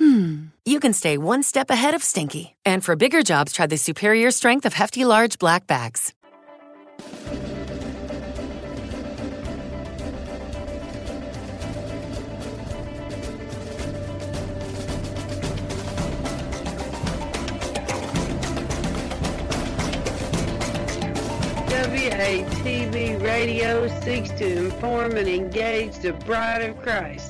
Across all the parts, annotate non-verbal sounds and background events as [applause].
hmm, you can stay one step ahead of stinky. And for bigger jobs, try the superior strength of Hefty Large Black Bags. WATV Radio seeks to inform and engage the bride of Christ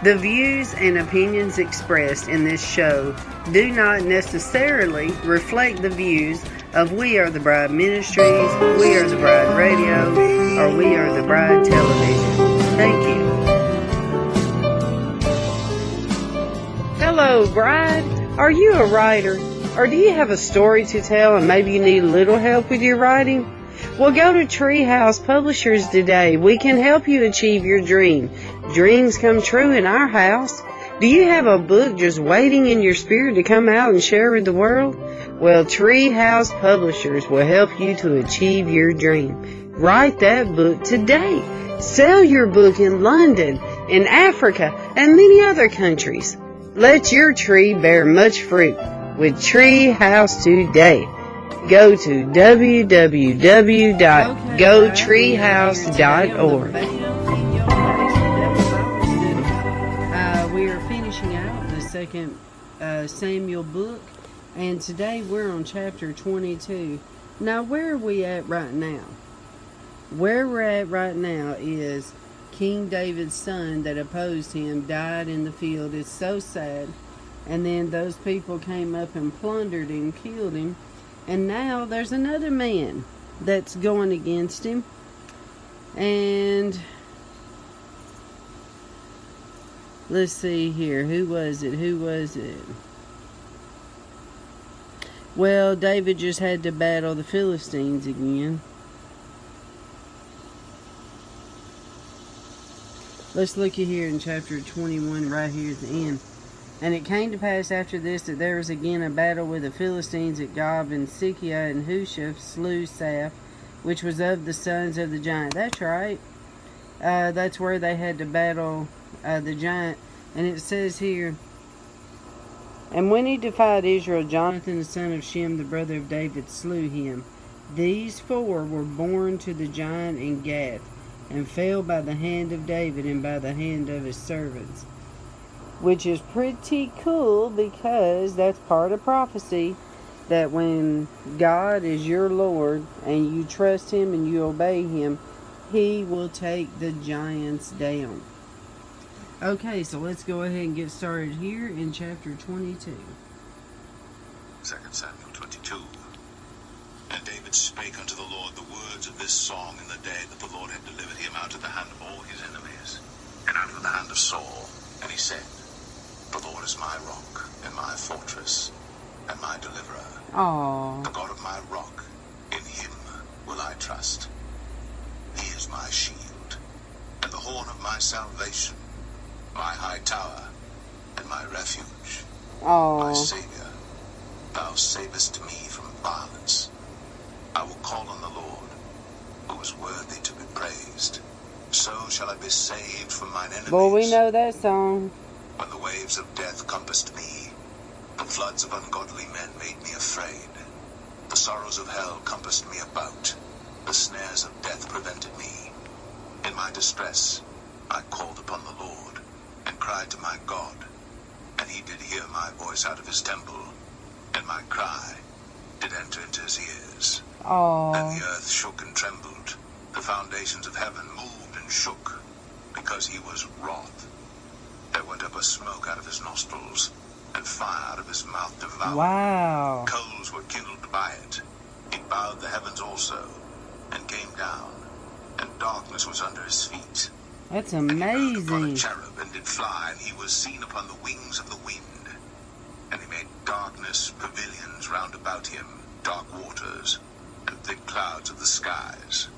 The views and opinions expressed in this show do not necessarily reflect the views of We Are the Bride Ministries, We Are the Bride Radio, or We Are the Bride Television. Thank you. Hello, Bride. Are you a writer? Or do you have a story to tell and maybe you need a little help with your writing? Well, go to Treehouse Publishers today. We can help you achieve your dream. Dreams come true in our house. Do you have a book just waiting in your spirit to come out and share with the world? Well, Treehouse Publishers will help you to achieve your dream. Write that book today. Sell your book in London, in Africa, and many other countries. Let your tree bear much fruit with Treehouse today go to www.gotreehouse.org. second uh, Samuel book, and today we're on chapter 22. Now, where are we at right now? Where we're at right now is King David's son that opposed him died in the field. It's so sad. And then those people came up and plundered him, killed him and now there's another man that's going against him. And let's see here. Who was it? Who was it? Well, David just had to battle the Philistines again. Let's look at here in chapter 21, right here at the end. And it came to pass after this that there was again a battle with the Philistines at Gob, and Sikiah and Hushah slew Saph, which was of the sons of the giant. That's right. Uh, that's where they had to battle uh, the giant. And it says here, And when he defied Israel, Jonathan the son of Shem, the brother of David, slew him. These four were born to the giant in Gath, and fell by the hand of David and by the hand of his servants which is pretty cool because that's part of prophecy that when God is your Lord and you trust Him and you obey Him, He will take the giants down. Okay, so let's go ahead and get started here in chapter 22. 2 Samuel 22. And David spake unto the Lord the words of this song in the day that the Lord had delivered him out of the hand of all his enemies, and out of the hand of Saul. And he said, the Lord is my rock and my fortress and my deliverer. Aww. The God of my rock, in him will I trust. He is my shield and the horn of my salvation, my high tower and my refuge. Aww. My Savior, thou savest me from violence. I will call on the Lord, who is worthy to be praised. So shall I be saved from mine enemies. Boy, we know that song. When the waves of death compassed me, the floods of ungodly men made me afraid. The sorrows of hell compassed me about. The snares of death prevented me. In my distress, I called upon the Lord and cried to my God. And he did hear my voice out of his temple, and my cry did enter into his ears. Then Oh, the earth shook and trembled. The foundations of heaven moved and shook, because he was wroth. There went up a smoke out of his nostrils, and fire out of his mouth devoured. wow. Coals were kindled by it. He bowed the heavens also, and came down, and darkness was under his feet. That's And he a amazing. cherub, and did fly, and he was seen upon the wings of the wind. And he made darkness pavilions round about him, dark waters, and thick clouds of the skies.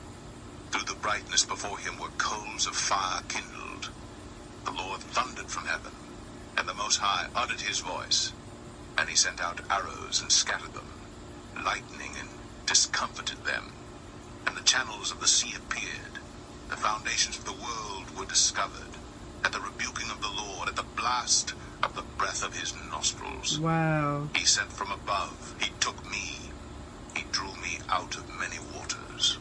Through the brightness before him were coals of fire kindled. The Lord thundered from heaven, and the Most High uttered his voice, and he sent out arrows and scattered them, lightning and discomfited them. And the channels of the sea appeared, the foundations of the world were discovered, at the rebuking of the Lord, at the blast of the breath of his nostrils. Wow. He sent from above. He took me. He drew me out of many waters.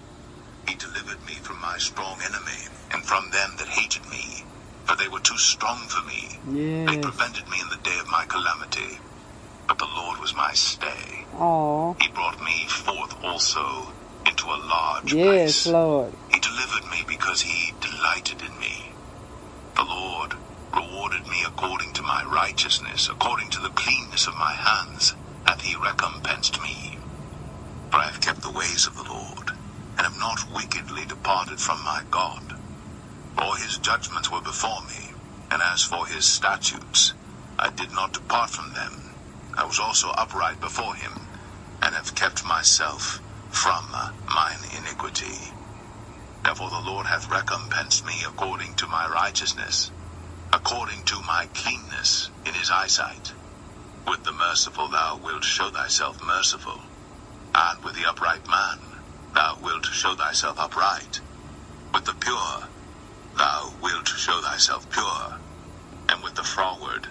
He delivered me from my strong enemy and from them that hated me, for they were too strong for me. They prevented me in the day of my calamity. But the Lord was my stay. Oh, He brought me forth also into a large yes, place. Lord. He delivered me because he in me. The Lord rewarded me according to my righteousness, according to the cleanness of my hands, hath he recompensed me. For I have kept the ways of the Lord, and have not wickedly departed from my God. For his judgments were before me, and as for his statutes, I did not depart from them. I was also upright before him, and have kept myself from mine iniquity. Therefore the Lord hath recompensed me according to my righteousness, according to my cleanness in his eyesight. With the merciful thou wilt show thyself merciful, and with the upright man thou wilt show thyself upright. With the pure thou wilt show thyself pure, and with the froward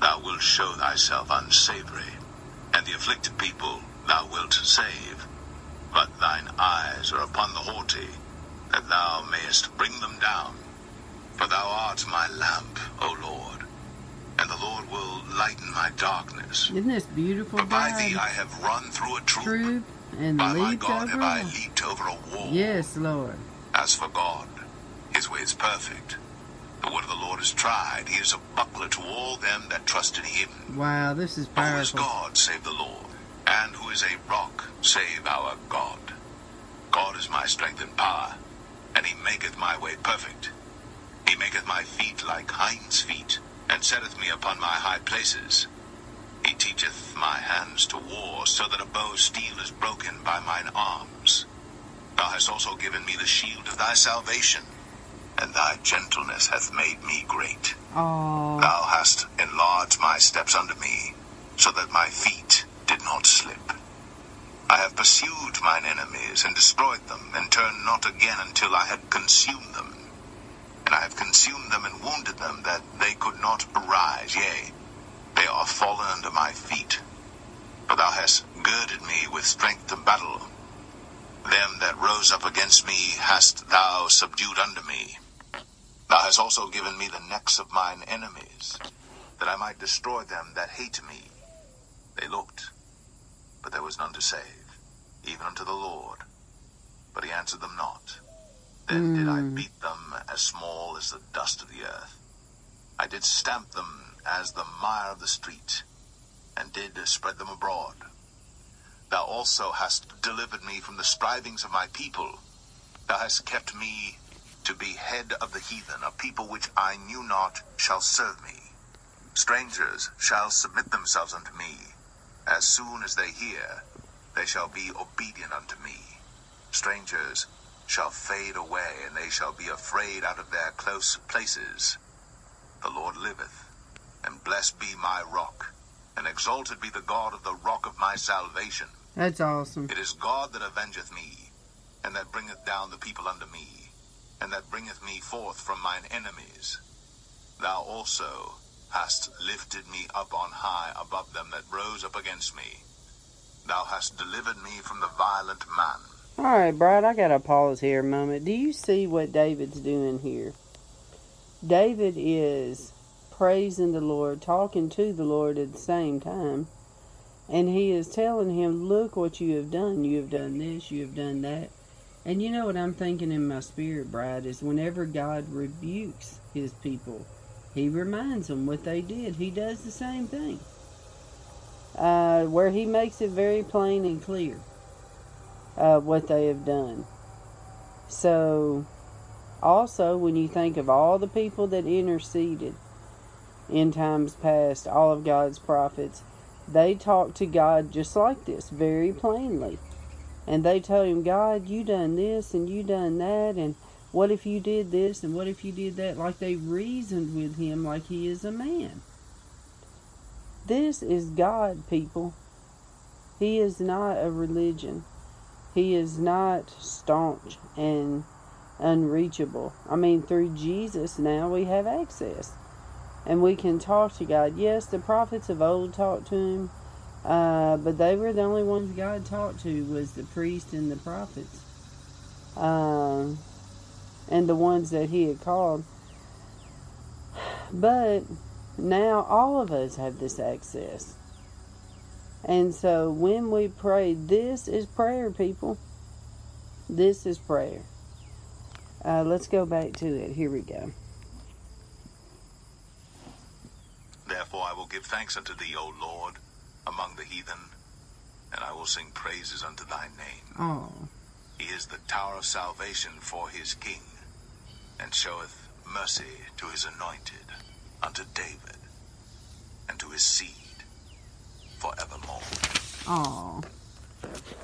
thou wilt show thyself unsavory, and the afflicted people thou wilt save. But thine eyes are upon the haughty, that thou mayest bring them down. For thou art my lamp, O Lord, and the Lord will lighten my darkness. Isn't this beautiful, For by thee I have run through a troop, Troop and by my leaped God over. have I leaped over a wall. Yes, Lord. As for God, his way is perfect. The word of the Lord is tried. He is a buckler to all them that trust in him. Wow, this is For who is. God save the Lord? And who is a rock save our God? God is my strength and power, and he maketh my way perfect. He maketh my feet like hinds' feet, and setteth me upon my high places. He teacheth my hands to war, so that a bow of steel is broken by mine arms. Thou hast also given me the shield of thy salvation, and thy gentleness hath made me great. Oh, Thou hast enlarged my steps under me, so that my feet did not slip. I have pursued mine enemies and destroyed them, and turned not again until I had consumed them. And I have consumed them and wounded them, that they could not arise. Yea, they are fallen under my feet. For thou hast girded me with strength to battle. Them that rose up against me hast thou subdued under me. Thou hast also given me the necks of mine enemies, that I might destroy them that hate me. They looked, but there was none to save, even unto the Lord. But he answered them not. Then did I hmm. beat them as small as the dust of the earth. I did stamp them as the mire of the street, and did spread them abroad. Thou also hast delivered me from the strivings of my people. Thou hast kept me to be head of the heathen, a people which I knew not shall serve me. Strangers shall submit themselves unto me. As soon as they hear, they shall be obedient unto me. Strangers shall fade away, and they shall be afraid out of their close places. The Lord liveth, and blessed be my rock, and exalted be the God of the rock of my salvation. that's awesome. It is God that avengeth me. and that bringeth down the people unto me, and that bringeth me forth from mine enemies. Thou also hast lifted me up on high above them that rose up against me. Thou hast delivered me from the violent man. All right, Bride, I got to pause here a moment. Do you see what David's doing here? David is praising the Lord, talking to the Lord at the same time. And he is telling him, Look what you have done. You have done this, you have done that. And you know what I'm thinking in my spirit, Bride, is whenever God rebukes his people, he reminds them what they did. He does the same thing. Uh, where he makes it very plain and clear uh, what they have done. So, also, when you think of all the people that interceded in times past, all of God's prophets, they talked to God just like this, very plainly. And they tell him, God, you done this and you done that, and what if you did this and what if you did that? Like they reasoned with him like he is a man. This is God, people. He is not a religion. He is not staunch and unreachable. I mean, through Jesus now we have access and we can talk to God. Yes, the prophets of old talked to Him, uh, but they were the only ones God talked to was the priests and the prophets, um, and the ones that He had called. [sighs] But now all of us have this access. And so when we pray, this is prayer, people. This is prayer. Uh, let's go back to it. Here we go. Therefore I will give thanks unto thee, O Lord, among the heathen, and I will sing praises unto thy name. Oh, He is the tower of salvation for his king, and showeth mercy to his anointed, unto David, and to his seed forevermore. oh.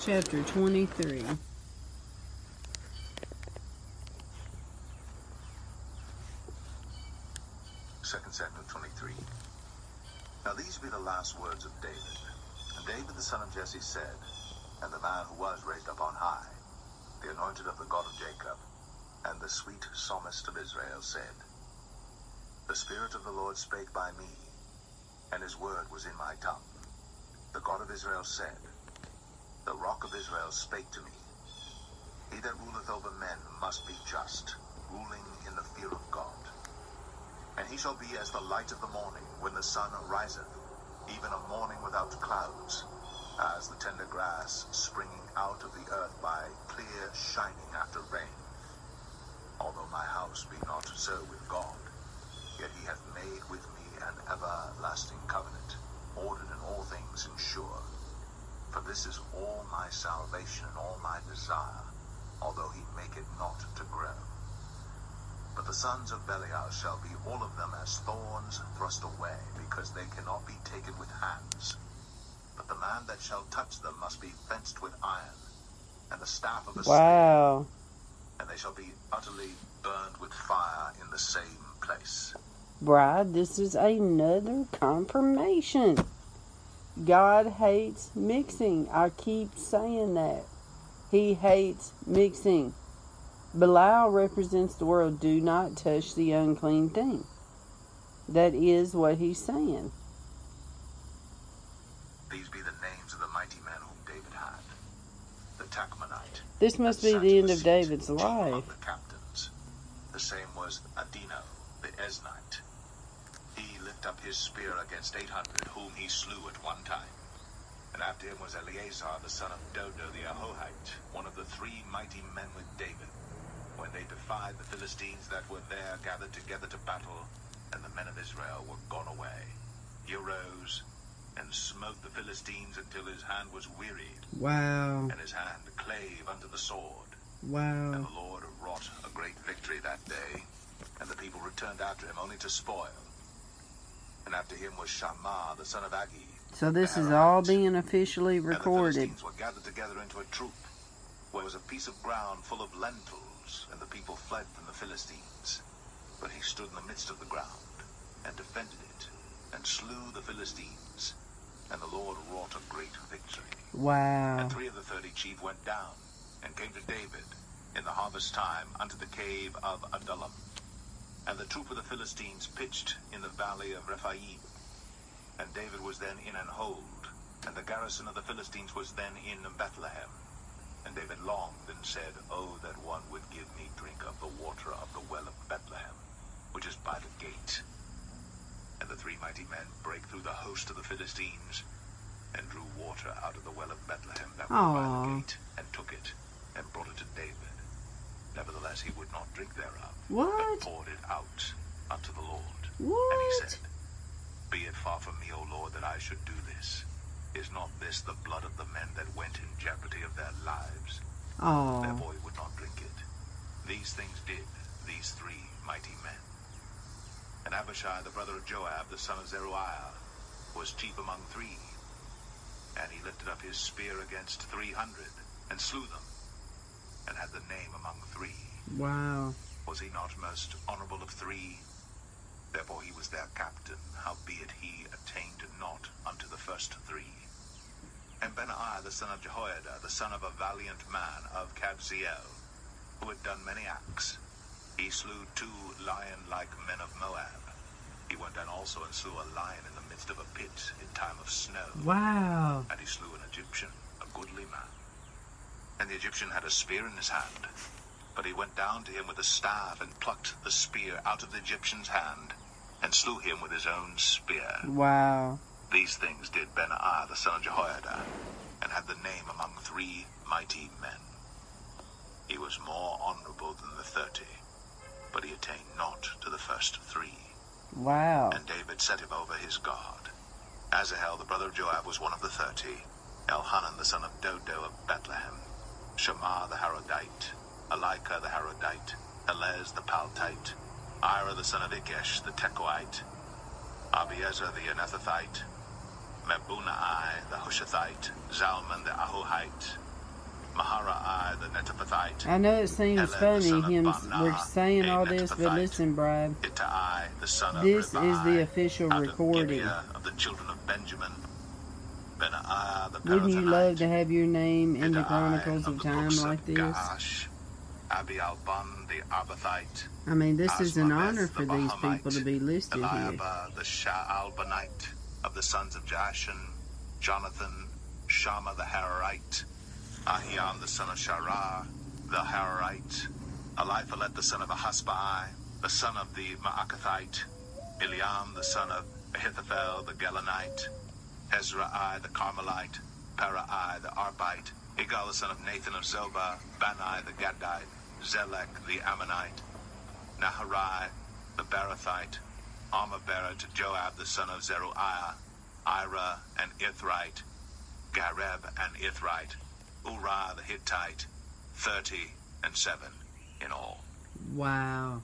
Chapter 23. Second Samuel 23. Now these be the last words of David. And David the son of Jesse said, and the man who was raised up on high, the anointed of the God of Jacob, and the sweet psalmist of Israel said, The Spirit of the Lord spake by me, and his word was in my tongue. The God of Israel said, The rock of Israel spake to me. He that ruleth over men must be just, ruling in the fear of God. And he shall be as the light of the morning when the sun riseth, even a morning without clouds, as the tender grass springing out of the earth by clear shining after rain. Although my house be not so with God, yet he hath made with me an everlasting covenant, ordered in all things and sure. For this is all my salvation and all my desire, although he make it not to grow. But the sons of Belial shall be all of them as thorns thrust away, because they cannot be taken with hands. But the man that shall touch them must be fenced with iron, and the staff of a Wow. and they shall be utterly burned with fire in the same place. Bride, this is another confirmation. God hates mixing. I keep saying that. He hates mixing. Belial represents the world. Do not touch the unclean thing. That is what he's saying. These be the names of the mighty men whom David had. The Tachmonite. This must be the end of David's life. among the captains. The same was Adino, the Eznite. He lift up his spear against eight hundred, whom he slew at one time. And after him was Eleazar, the son of Dodo the Ahohite, one of the three mighty men with David, when they defied the Philistines that were there gathered together to battle, and the men of Israel were gone away. He arose and smote the Philistines until his hand was wearied, Wow. and his hand clave unto the sword. Wow. And the Lord wrought a great victory that day, and the people returned after him only to spoil. And after him was Shammah, the son of Agee. So this is all being officially And the recorded. Philistines were gathered together into a troop, where was a piece of ground full of lentils, and the people fled from the Philistines. But he stood in the midst of the ground, and defended it, and slew the Philistines. And the Lord wrought a great victory. Wow. And three of the thirty chief went down and came to David in the harvest time unto the cave of Adullam. And the troop of the Philistines pitched in the valley of Rephaim. And David was then in an hold, and the garrison of the Philistines was then in Bethlehem. And David longed and said, Oh, that one would give me drink of the water of the well of Bethlehem, which is by the gate. And the three mighty men brake through the host of the Philistines, and drew water out of the well of Bethlehem that was by the gate, and took it, and brought it to David. Nevertheless he would not drink thereof, What? but poured it out unto the Lord. And he said, Be it far from me, O Lord, that I should do this. Is not this the blood of the men that went in jeopardy of their lives? Oh, Therefore he would not drink it. These things did these three mighty men. And Abishai, the brother of Joab, the son of Zeruiah, was chief among three. And he lifted up his spear against three hundred, and slew them, and had the name among three. wow. Was he not most honorable of three? Therefore he was their captain, howbeit he attained not unto the first three. And Benaiah the son of Jehoiada, the son of a valiant man of Kabzeel, who had done many acts, he slew two lion-like men of Moab. He went down also and slew a lion in the midst of a pit in time of snow. Wow. And he slew an Egyptian, a goodly man. And the Egyptian had a spear in his hand. But he went down to him with a staff and plucked the spear out of the Egyptian's hand and slew him with his own spear. Wow. These things did Benaiah the son of Jehoiada, and had the name among three mighty men. He was more honorable than the thirty, but he attained not to the first three. Wow. And David set him over his guard. Asahel, the brother of Joab, was one of the thirty. Elhanan, the son of Dodo of Bethlehem. Shammah, the Harodite. Elika, the Harodite. Elez, the Paltite. Ira, the son of Ikesh, the Tekoite. Abiezer, the Anethathite. Mebunai, the Hushathite. Zalman, the Ahohite. Maharai, the Netophathite. I know it seems funny him we're saying all this, but listen, Bride. Ittai, the son of This is the official recording. Of, of the children of Benjamin. Benaiah, the Wouldn't you love to have your name in the Chronicles of Time like this? Gaash, Abialbon the Arbathite. I mean, this is an honor for these people to be listed here. Eliabah the Shaalbanite of the sons of Jashan. Jonathan, Shammah the Hararite. Ahiam the son of Sharah, the Hararite. Eliphalet the son of Ahasbai, the son of the Maakathite. Eliam the son of Ahithophel the Gelonite. Ezrai the Carmelite. Parai the Arbite. Igal the son of Nathan of Zobah. Bani the Gadite. Zelek the Ammonite. Naharai the Barathite. Armah to Joab the son of Zeruiah. Ira and Ithrite. Gareb and Ithrite. Uriah the Hittite. Thirty and seven in all. Wow.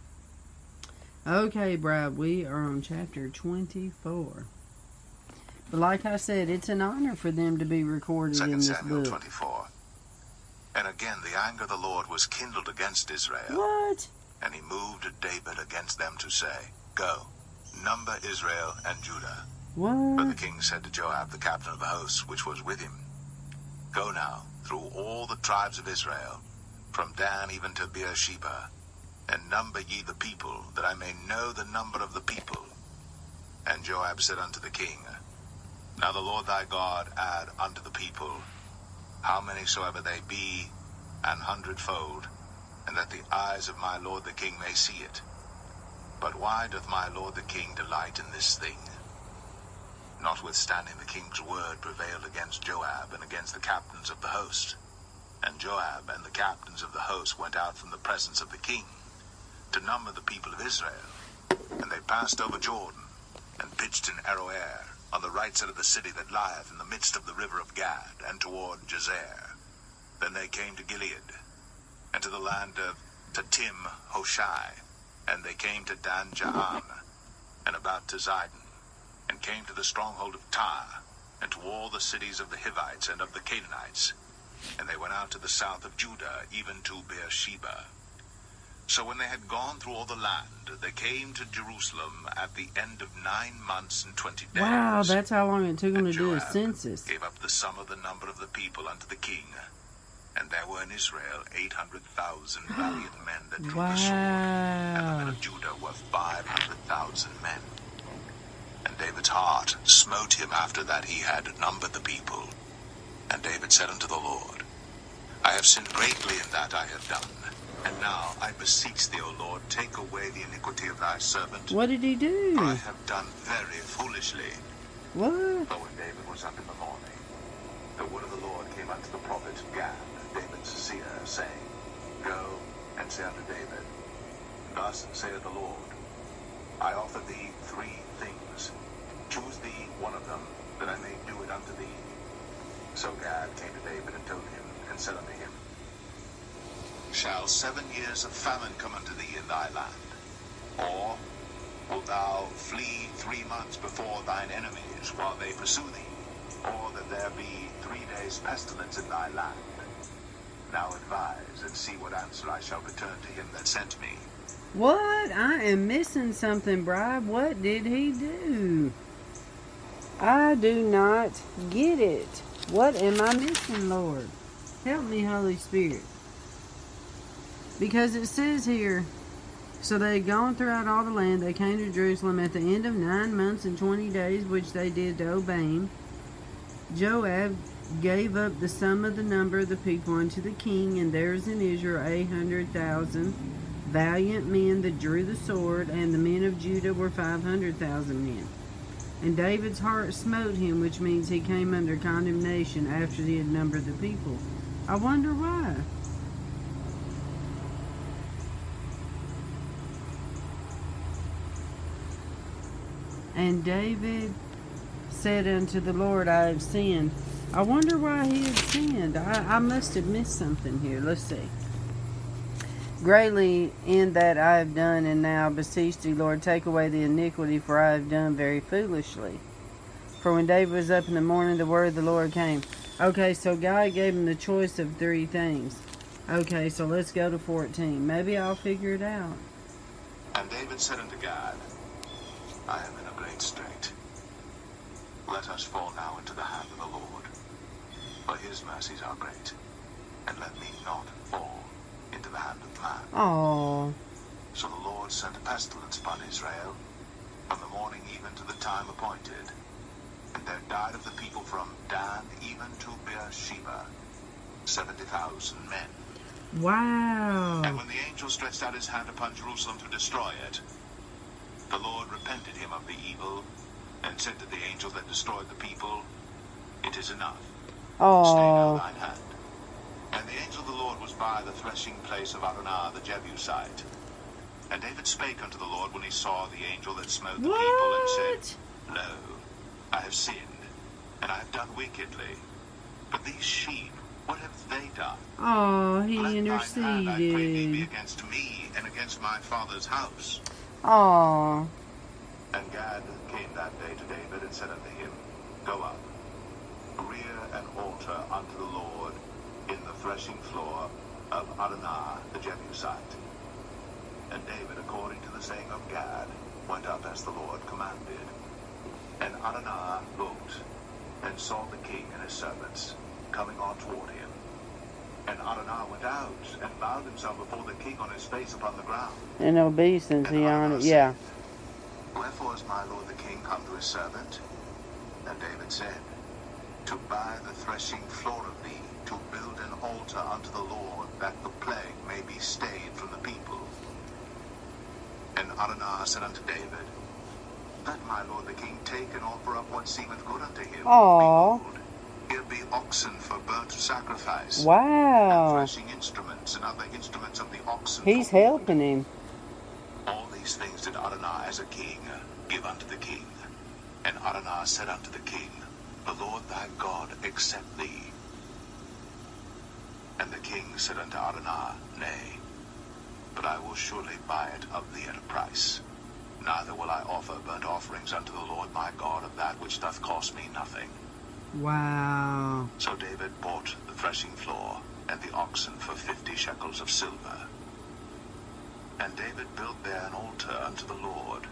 Okay, Bride, we are on chapter 24. But like I said, it's an honor for them to be recorded in Second this Samuel book. 24. And again the anger of the Lord was kindled against Israel. What? And he moved David against them to say, Go, number Israel and Judah. What? But the king said to Joab, the captain of the host, which was with him, Go now through all the tribes of Israel, from Dan even to Beersheba, and number ye the people, that I may know the number of the people. And Joab said unto the king, Now the Lord thy God add unto the people, how many soever they be, an hundredfold, and that the eyes of my lord the king may see it. But why doth my lord the king delight in this thing? Notwithstanding the king's word prevailed against Joab and against the captains of the host. And Joab and the captains of the host went out from the presence of the king to number the people of Israel. And they passed over Jordan and pitched in Aroer on the right side of the city that lieth in the midst of the river of Gad and toward Jazer. Then they came to Gilead and to the land of Tatim Hoshai, and they came to Dan Jaan and about to Zidon, and came to the stronghold of Tyre, and to all the cities of the Hivites and of the Canaanites, and they went out to the south of Judah, even to Beersheba. So when they had gone through all the land, they came to Jerusalem at the end of nine months and twenty days. Wow, that's how long it took them to do a census. Gave up the sum of the number of the people unto the king, And there were in Israel 800,000 [gasps] valiant men that drew the sword. And the men of Judah were 500,000 men. David's heart smote him after that he had numbered the people. And David said unto the Lord, I have sinned greatly in that I have done. And now I beseech thee, O Lord, take away the iniquity of thy servant. What did he do? I have done very foolishly. What? But when David was up in the morning, the word of the Lord came unto the prophet Gad, David's seer, saying, Go and say unto David, Thus saith the Lord, I offer thee three. Choose thee one of them, that I may do it unto thee. So Gad came to David and told him, and said unto him, Shall seven years of famine come unto thee in thy land? Or wilt thou flee three months before thine enemies while they pursue thee? Or that there be three days pestilence in thy land? Now advise, and see what answer I shall return to him that sent me. What? I am missing something, Bride. What did he do? I do not get it. What am I missing, Lord? Help me, Holy Spirit. Because it says here, so they had gone throughout all the land. They came to Jerusalem at the end of nine months and twenty days, which they did to obey him. Joab gave up the sum of the number of the people unto the king, and there was in Israel eight hundred thousand valiant men that drew the sword, and the men of Judah were five hundred thousand men. And David's heart smote him, which means he came under condemnation after he had numbered the people. I wonder why. And David said unto the Lord, I have sinned. I wonder why he had sinned. I, I must have missed something here. Let's see. Greatly in that I have done, and now beseech thee, Lord, take away the iniquity, for I have done very foolishly. For when David was up in the morning, the word of the Lord came. Okay, so God gave him the choice of three things. Okay, so let's go to 14. Maybe I'll figure it out. And David said unto God, I am in a great strait. Let us fall now into the hand of the Lord, for his mercies are great, and let me not fall into the hand of man. Oh, So the Lord sent a pestilence upon Israel from the morning even to the time appointed. And there died of the people from Dan even to Beersheba seventy thousand men. wow. And when the angel stretched out his hand upon Jerusalem to destroy it, the Lord repented him of the evil, and said to the angel that destroyed the people, It is enough. Stay now Oh, thine hand. And the angel of the Lord was by the threshing place of Araunah the Jebusite. And David spake unto the Lord when he saw the angel that smote the people, and said, Lo, I have sinned, and I have done wickedly. But these sheep, what have they done? Oh, he Let thine hand, I pray thee, be interceded. against me and against my father's house. Oh, And Gad came that day to David and said unto him, Go up, rear an altar unto the Lord in the threshing floor of Adonai the Jebusite. And David, according to the saying of Gad, went up as the Lord commanded. And Adonai looked and saw the king and his servants coming on toward him. And Adonai went out and bowed himself before the king on his face upon the ground. in obeisance, And he honored. Yeah. Wherefore is my lord the king come to his servant? And David said, To buy the threshing floor of thee, to build an altar unto the Lord, that the plague may be stayed from the people. And Adonai said unto David, Let my lord the king take and offer up what seemeth good unto him. Aw. Behold, here be oxen for burnt sacrifice. And Wow. threshing instruments and other instruments of the oxen. He's helping him. All these things did Adonai as a king give unto the king. And Adonai said unto the king, The Lord thy God accept thee. And the king said unto Adonai, Nay, but I will surely buy it of thee at a price. Neither will I offer burnt offerings unto the Lord my God of that which doth cost me nothing. Wow. So David bought the threshing floor and the oxen for fifty shekels of silver. And David built there an altar unto the Lord,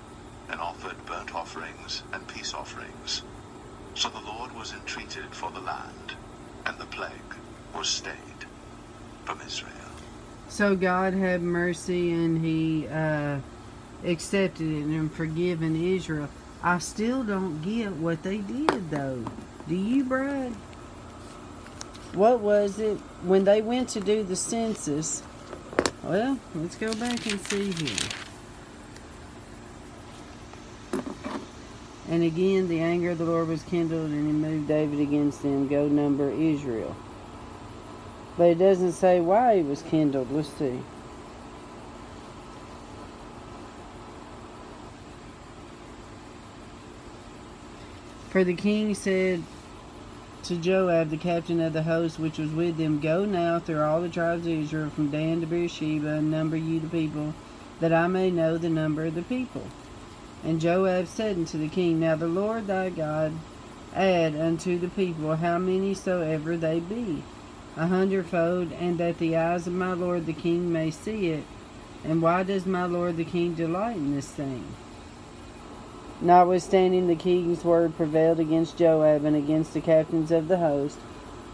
and offered burnt offerings and peace offerings. So the Lord was entreated for the land, and the plague was stayed. Israel. So God had mercy and He uh, accepted it and forgiven Israel. I still don't get what they did though. Do you, Bride? What was it when they went to do the census? Well, let's go back and see here. And again, the anger of the Lord was kindled, and he moved David against them. Go number Israel. But it doesn't say why he was kindled. Let's see. For the king said to Joab, the captain of the host which was with them, Go now through all the tribes of Israel, from Dan to Beersheba, and number you the people, that I may know the number of the people. And Joab said unto the king, Now the Lord thy God add unto the people how many soever they be, a hundredfold, and that the eyes of my lord the king may see it. And why does my lord the king delight in this thing? Notwithstanding, the king's word prevailed against Joab and against the captains of the host.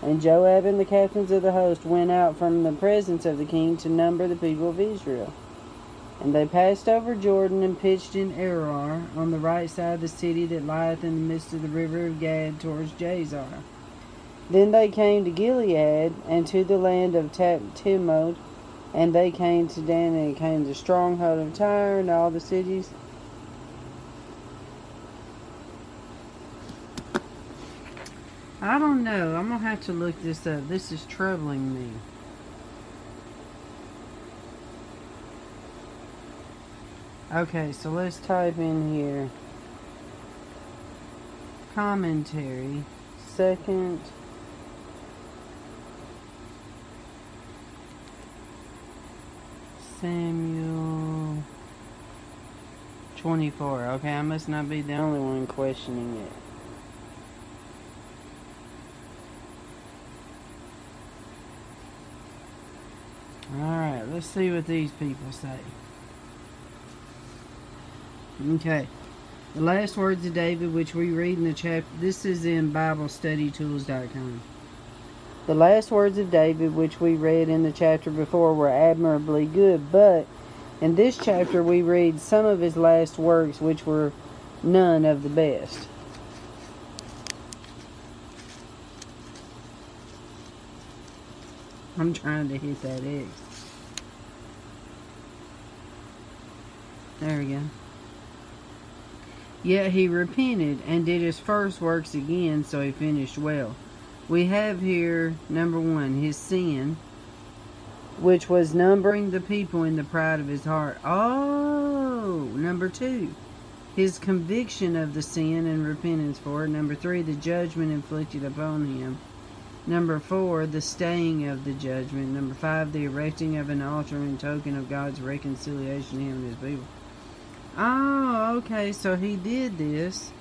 And Joab and the captains of the host went out from the presence of the king to number the people of Israel. And they passed over Jordan and pitched in Aroer on the right side of the city that lieth in the midst of the river of Gad towards Jazer. Then they came to Gilead and to the land of Timnah, and they came to Dan and came to the stronghold of Tyre and all the cities. I don't know. I'm gonna have to look this up. This is troubling me. Okay, so let's type in here commentary. Second Samuel 24. Okay, I must not be the only one questioning it. Alright, let's see what these people say. Okay. The last words of David, which we read in the chapter, this is in BibleStudyTools.com. The last words of David, which we read in the chapter before, were admirably good, but in this chapter we read some of his last works, which were none of the best. I'm trying to hit that X. There we go. Yet he repented and did his first works again, so he finished well. We have here, number one, his sin, which was numbering the people in the pride of his heart. Oh, number two, his conviction of the sin and repentance for it. Number three, the judgment inflicted upon him. Number four, the staying of the judgment. Number five, the erecting of an altar in token of God's reconciliation to him and his people. Oh, okay, so he did this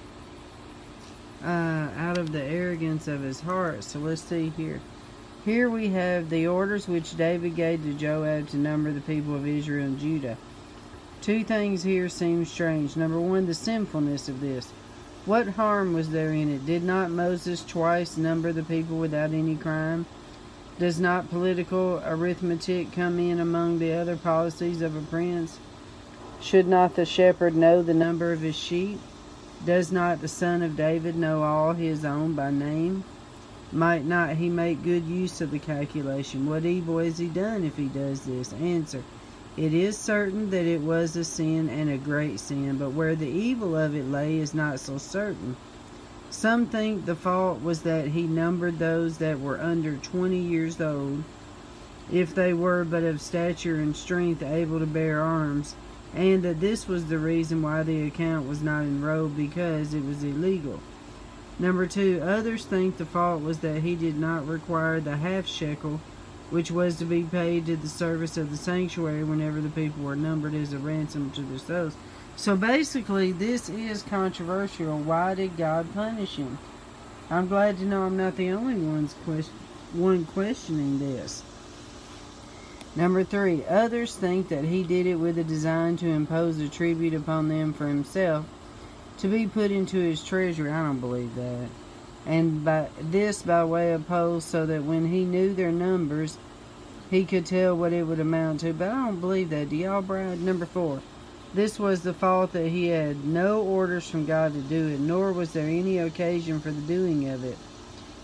uh, out of the arrogance of his heart. So let's see here. Here we have the orders which David gave to Joab to number the people of Israel and Judah. Two things here seem strange. Number one, the sinfulness of this. What harm was there in it? Did not Moses twice number the people without any crime? Does not political arithmetic come in among the other policies of a prince? Should not the shepherd know the number of his sheep? Does not the son of David know all his own by name? Might not he make good use of the calculation? What evil has he done if he does this? Answer. It is certain that it was a sin and a great sin, but where the evil of it lay is not so certain. Some think the fault was that he numbered those that were under twenty years old, if they were but of stature and strength able to bear arms, and that this was the reason why the account was not enrolled because it was illegal. Number two, others think the fault was that he did not require the half shekel, which was to be paid to the service of the sanctuary whenever the people were numbered as a ransom to their souls. So basically, this is controversial. Why did God punish him? I'm glad to know I'm not the only one's quest- one questioning this. Number three, others think that he did it with a design to impose a tribute upon them for himself to be put into his treasury. I don't believe that. And by this by way of polls, so that when he knew their numbers, he could tell what it would amount to, but I don't believe that. Do y'all, Bride? Number four. This was the fault that he had no orders from God to do it, nor was there any occasion for the doing of it.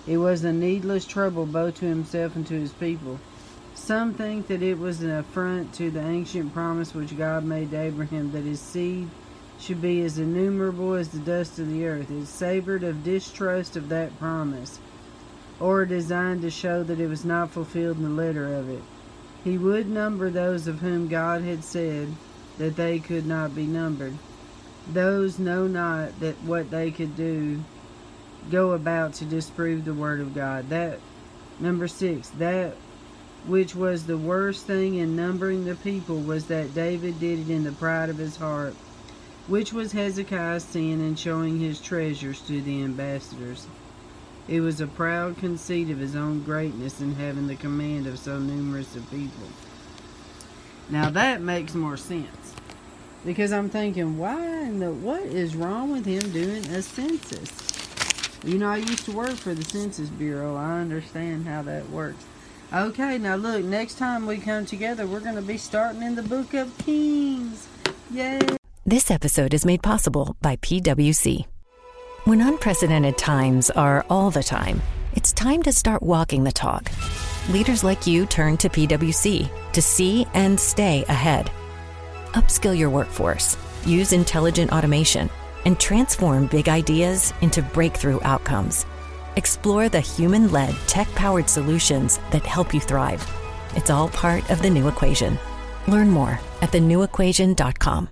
It was a needless trouble both to himself and to his people. Some think that it was an affront to the ancient promise which God made to Abraham that his seed should be as innumerable as the dust of the earth. It savored of distrust of that promise, or designed to show that it was not fulfilled in the letter of it. He would number those of whom God had said that they could not be numbered. Those know not that what they could do go about to disprove the word of God. That number six, that which was the worst thing in numbering the people was that David did it in the pride of his heart, which was Hezekiah's sin in showing his treasures to the ambassadors. It was a proud conceit of his own greatness in having the command of so numerous a people. Now that makes more sense. Because I'm thinking, why in the what is wrong with him doing a census? You know, I used to work for the Census Bureau. I understand how that works. Okay, now look, next time we come together, we're going to be starting in the Book of Kings. Yay! This episode is made possible by PWC. When unprecedented times are all the time, it's time to start walking the talk. Leaders like you turn to PWC to see and stay ahead. Upskill your workforce, use intelligent automation, and transform big ideas into breakthrough outcomes. Explore the human led, tech powered solutions that help you thrive. It's all part of the new equation. Learn more at thenewequation.com.